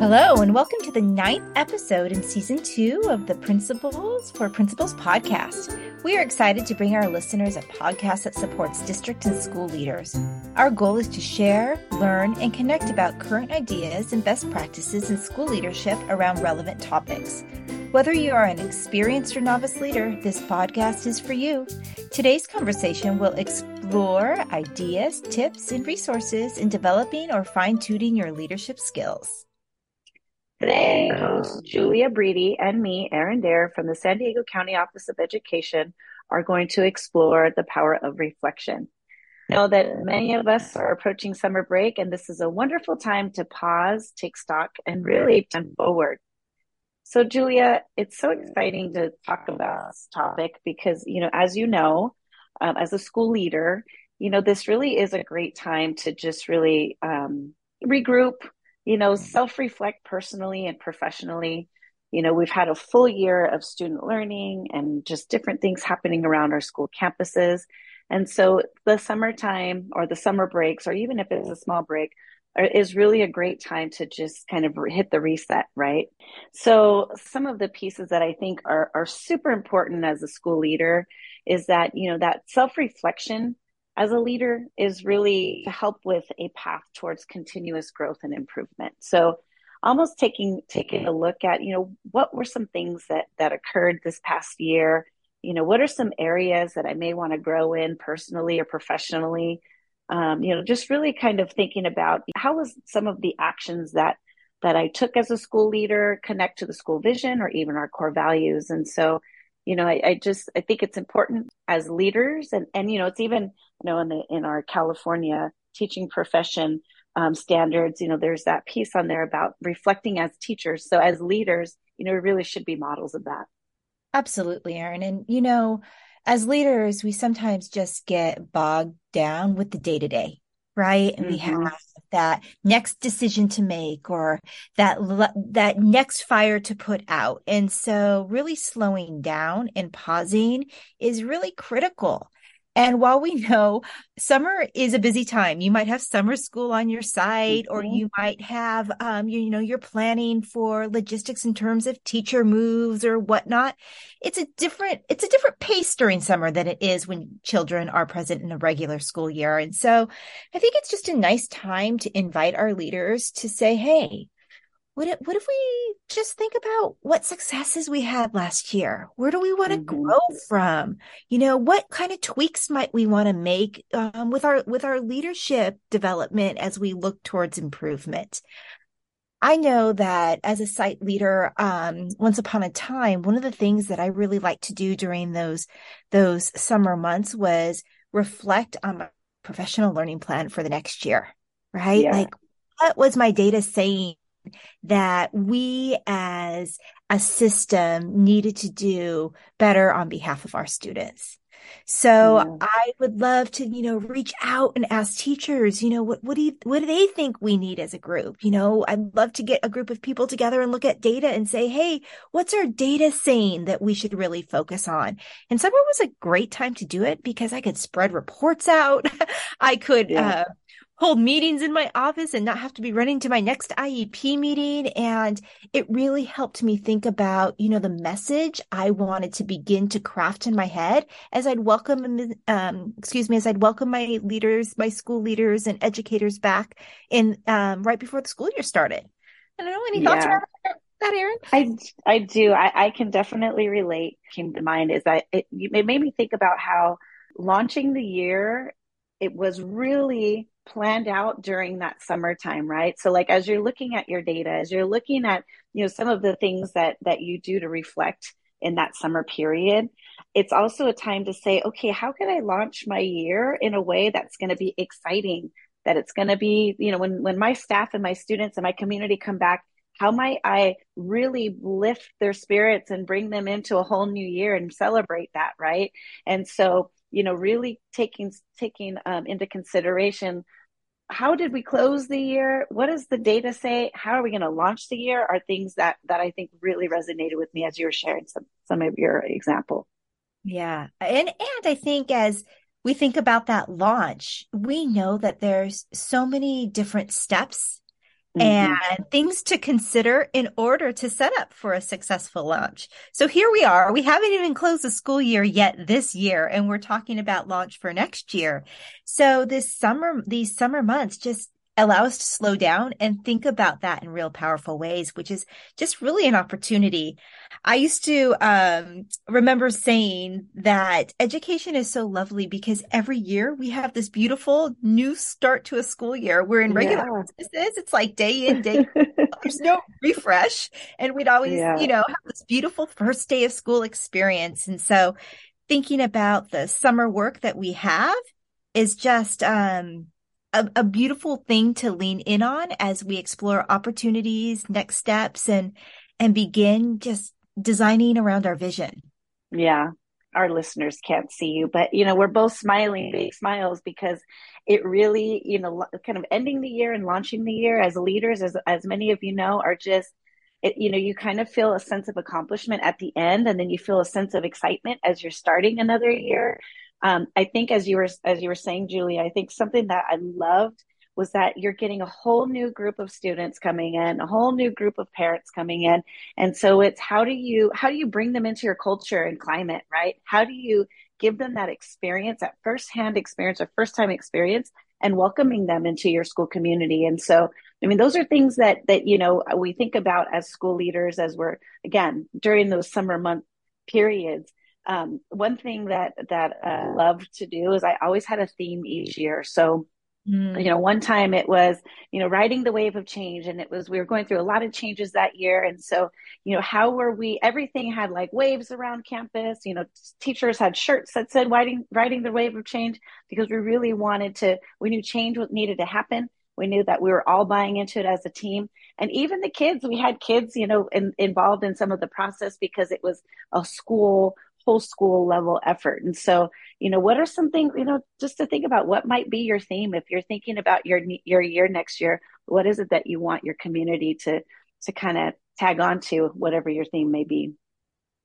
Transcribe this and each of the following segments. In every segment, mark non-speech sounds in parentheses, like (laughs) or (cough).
Hello, and welcome to the ninth episode in season two of the Principles for Principals podcast. We are excited to bring our listeners a podcast that supports district and school leaders. Our goal is to share, learn, and connect about current ideas and best practices in school leadership around relevant topics. Whether you are an experienced or novice leader, this podcast is for you. Today's conversation will explore ideas, tips, and resources in developing or fine tuning your leadership skills. Host Julia Bridi and me, Erin Dare from the San Diego County Office of Education, are going to explore the power of reflection. Know that many of us are approaching summer break, and this is a wonderful time to pause, take stock, and really move forward. So, Julia, it's so exciting to talk about this topic because, you know, as you know, um, as a school leader, you know, this really is a great time to just really um, regroup, you know, self reflect personally and professionally. You know, we've had a full year of student learning and just different things happening around our school campuses. And so the summertime or the summer breaks, or even if it's a small break, is really a great time to just kind of hit the reset, right? So some of the pieces that I think are, are super important as a school leader is that, you know, that self reflection as a leader is really to help with a path towards continuous growth and improvement. So almost taking taking a look at, you know, what were some things that that occurred this past year? You know, what are some areas that I may want to grow in personally or professionally? Um, you know, just really kind of thinking about how was some of the actions that that I took as a school leader connect to the school vision or even our core values. And so you know, I, I, just I think it's important as leaders, and and you know, it's even you know in the in our California teaching profession um, standards, you know, there's that piece on there about reflecting as teachers. So as leaders, you know, we really should be models of that. Absolutely, Erin, and you know, as leaders, we sometimes just get bogged down with the day to day, right? And mm-hmm. we have that next decision to make or that that next fire to put out and so really slowing down and pausing is really critical and while we know summer is a busy time, you might have summer school on your site, mm-hmm. or you might have, um, you, you know, you're planning for logistics in terms of teacher moves or whatnot. It's a different, it's a different pace during summer than it is when children are present in a regular school year. And so I think it's just a nice time to invite our leaders to say, Hey, what if, what if we just think about what successes we had last year? Where do we want to mm-hmm. grow from? You know, what kind of tweaks might we want to make um, with our with our leadership development as we look towards improvement? I know that as a site leader, um, once upon a time, one of the things that I really liked to do during those those summer months was reflect on my professional learning plan for the next year. Right, yeah. like what was my data saying that we as a system needed to do better on behalf of our students. So. I would love to, you know, reach out and ask teachers, you know, what, what do you, what do they think we need as a group? You know, I'd love to get a group of people together and look at data and say, Hey, what's our data saying that we should really focus on? And summer was a great time to do it because I could spread reports out. (laughs) I could, yeah. uh, hold meetings in my office and not have to be running to my next IEP meeting. And it really helped me think about, you know, the message I wanted to begin to craft in my head as I'd welcome, um, excuse me, as I'd welcome my leaders, my school leaders and educators back in, um, right before the school year started. I don't know, any thoughts yeah. that, Erin? I, I do. I, I can definitely relate. Came to mind is that it, it made me think about how launching the year, it was really planned out during that summertime, right? So like as you're looking at your data, as you're looking at, you know, some of the things that that you do to reflect in that summer period, it's also a time to say, okay, how can I launch my year in a way that's going to be exciting, that it's going to be, you know, when when my staff and my students and my community come back, how might I really lift their spirits and bring them into a whole new year and celebrate that, right? And so you know really taking taking um, into consideration how did we close the year? What does the data say? How are we going to launch the year? Are things that that i think really resonated with me as you were sharing some some of your example. Yeah. And and i think as we think about that launch we know that there's so many different steps mm-hmm. and things to consider in order to set up for a successful launch. So here we are. We haven't even closed the school year yet this year, and we're talking about launch for next year. So this summer, these summer months just allow us to slow down and think about that in real powerful ways, which is just really an opportunity. I used to um, remember saying that education is so lovely because every year we have this beautiful new start to a school year. We're in regular yeah. businesses. It's like day in, day (laughs) There's no refresh. And we'd always, yeah. you know, have this beautiful first day of school experience. And so thinking about the summer work that we have is just um a, a beautiful thing to lean in on as we explore opportunities, next steps, and and begin just designing around our vision. Yeah. Our listeners can't see you, but you know, we're both smiling big smiles because it really, you know, kind of ending the year and launching the year as leaders, as as many of you know, are just it, you know, you kind of feel a sense of accomplishment at the end, and then you feel a sense of excitement as you're starting another year um, I think as you were as you were saying, Julie, I think something that I loved was that you're getting a whole new group of students coming in, a whole new group of parents coming in, and so it's how do you how do you bring them into your culture and climate, right? How do you give them that experience, that firsthand experience or first time experience, and welcoming them into your school community? And so, I mean, those are things that that you know we think about as school leaders as we're again during those summer month periods um, one thing that that I uh, love to do is I always had a theme each year. So Mm. You know, one time it was, you know, riding the wave of change and it was, we were going through a lot of changes that year. And so, you know, how were we, everything had like waves around campus, you know, teachers had shirts that said riding, riding the wave of change because we really wanted to, we knew change needed to happen. We knew that we were all buying into it as a team. And even the kids, we had kids, you know, in, involved in some of the process because it was a school whole school level effort. And so, you know, what are some things, you know, just to think about what might be your theme if you're thinking about your your year next year, what is it that you want your community to to kind of tag on to whatever your theme may be?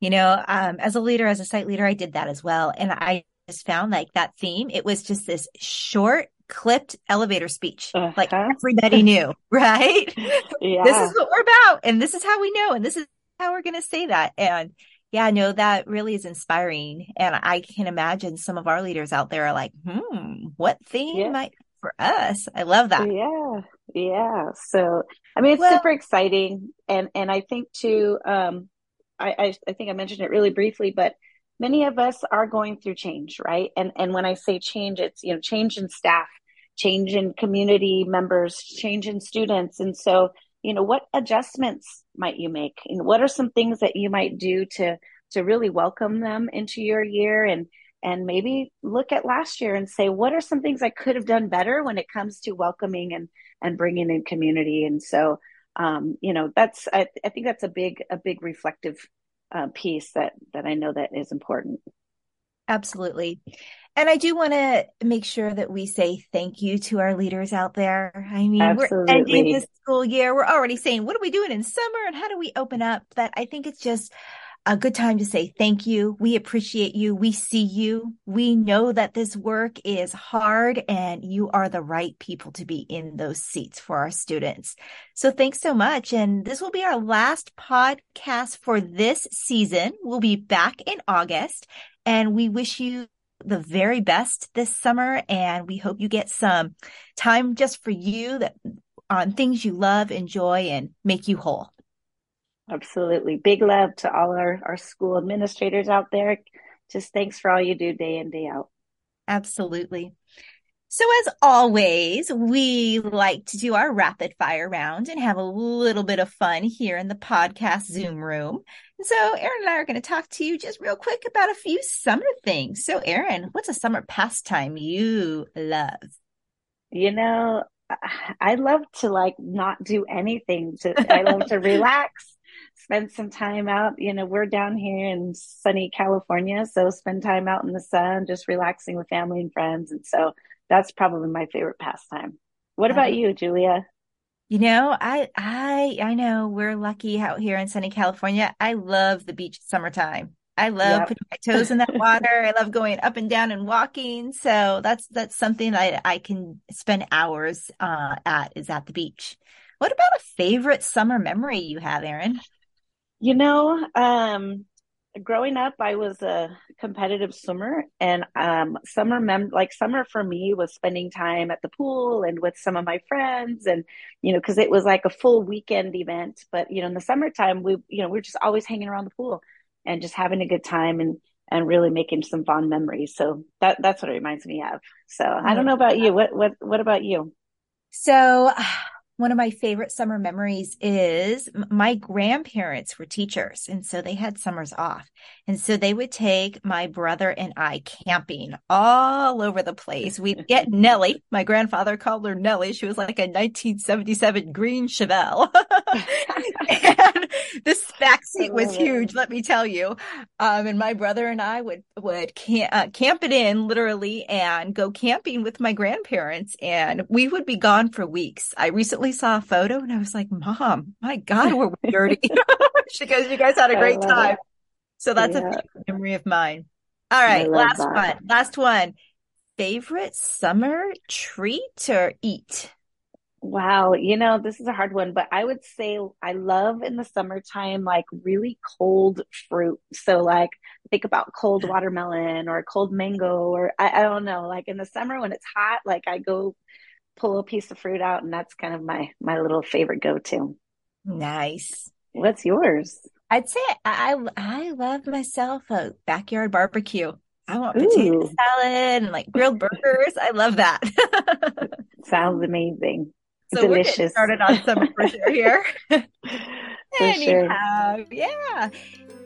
You know, um, as a leader, as a site leader, I did that as well. And I just found like that theme, it was just this short clipped elevator speech. Uh-huh. Like everybody knew, (laughs) right? (laughs) Yeah. This is what we're about. And this is how we know. And this is how we're going to say that. And yeah, no, that really is inspiring. And I can imagine some of our leaders out there are like, hmm, what theme yeah. might for us? I love that. Yeah. Yeah. So, I mean, it's well, super exciting. And, and I think too, um, I, I, I think I mentioned it really briefly, but many of us are going through change, right? And, and when I say change, it's, you know, change in staff, change in community members, change in students. And so, you know what adjustments might you make? And what are some things that you might do to to really welcome them into your year? And and maybe look at last year and say what are some things i could have done better when it comes to welcoming and and bringing in community? And so um, you know that's I, I think that's a big a big reflective uh, piece that that i know that is important absolutely and I do want to make sure that we say thank you to our leaders out there. I mean, Absolutely. we're ending this school year. We're already saying, what are we doing in summer and how do we open up? But I think it's just a good time to say thank you. We appreciate you. We see you. We know that this work is hard and you are the right people to be in those seats for our students. So thanks so much. And this will be our last podcast for this season. We'll be back in August and we wish you the very best this summer. And we hope you get some time just for you that on things you love, enjoy, and make you whole. Absolutely. Big love to all our, our school administrators out there. Just thanks for all you do day in, day out. Absolutely. So as always, we like to do our rapid fire round and have a little bit of fun here in the podcast Zoom room. And so Erin and I are going to talk to you just real quick about a few summer things. So Erin, what's a summer pastime you love? You know, I love to like not do anything. To, I love to (laughs) relax, spend some time out. You know, we're down here in sunny California, so spend time out in the sun, just relaxing with family and friends. And so that's probably my favorite pastime. What about you, Julia? You know, I I I know we're lucky out here in sunny California. I love the beach summertime. I love yep. putting my toes in that water. I love going up and down and walking. So that's that's something that I can spend hours uh, at is at the beach. What about a favorite summer memory you have, Erin? You know, um, growing up, I was a competitive swimmer, and um, summer mem like summer for me was spending time at the pool and with some of my friends, and you know, because it was like a full weekend event. But you know, in the summertime, we you know we are just always hanging around the pool and just having a good time and and really making some fond memories. So that that's what it reminds me of. So I don't know about you. What what what about you? So one of my favorite summer memories is my grandparents were teachers. And so they had summers off. And so they would take my brother and I camping all over the place. We'd (laughs) get Nellie. My grandfather called her Nellie. She was like a 1977 green Chevelle. (laughs) and (laughs) this back seat was huge, let me tell you. Um, and my brother and I would, would camp, uh, camp it in literally and go camping with my grandparents. And we would be gone for weeks. I recently saw a photo and I was like, Mom, my God, we're (laughs) dirty. (laughs) she goes, You guys had a great time. It. So that's yeah. a memory of mine. All right, last that. one. Last one. Favorite summer treat or eat? Wow, you know, this is a hard one, but I would say I love in the summertime like really cold fruit. So like think about cold watermelon or a cold mango or I, I don't know, like in the summer when it's hot, like I go pull a piece of fruit out and that's kind of my my little favorite go-to. Nice. What's yours? I'd say I I love myself a backyard barbecue. I want potato Ooh. salad and like grilled burgers. I love that. (laughs) Sounds amazing. So Delicious. we're getting started on summer (laughs) for sure here. Anyhow, sure. yeah.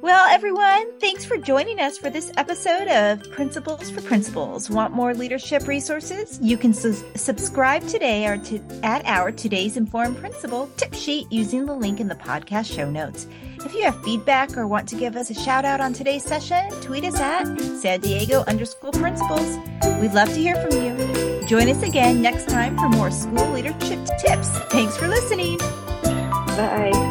Well, everyone, thanks for joining us for this episode of Principles for Principals. Want more leadership resources? You can su- subscribe today or to, at our Today's Informed Principal tip sheet using the link in the podcast show notes. If you have feedback or want to give us a shout out on today's session, tweet us at San Diego underscore principals. We'd love to hear from you. Join us again next time for more school leadership tips. Thanks for listening. Bye.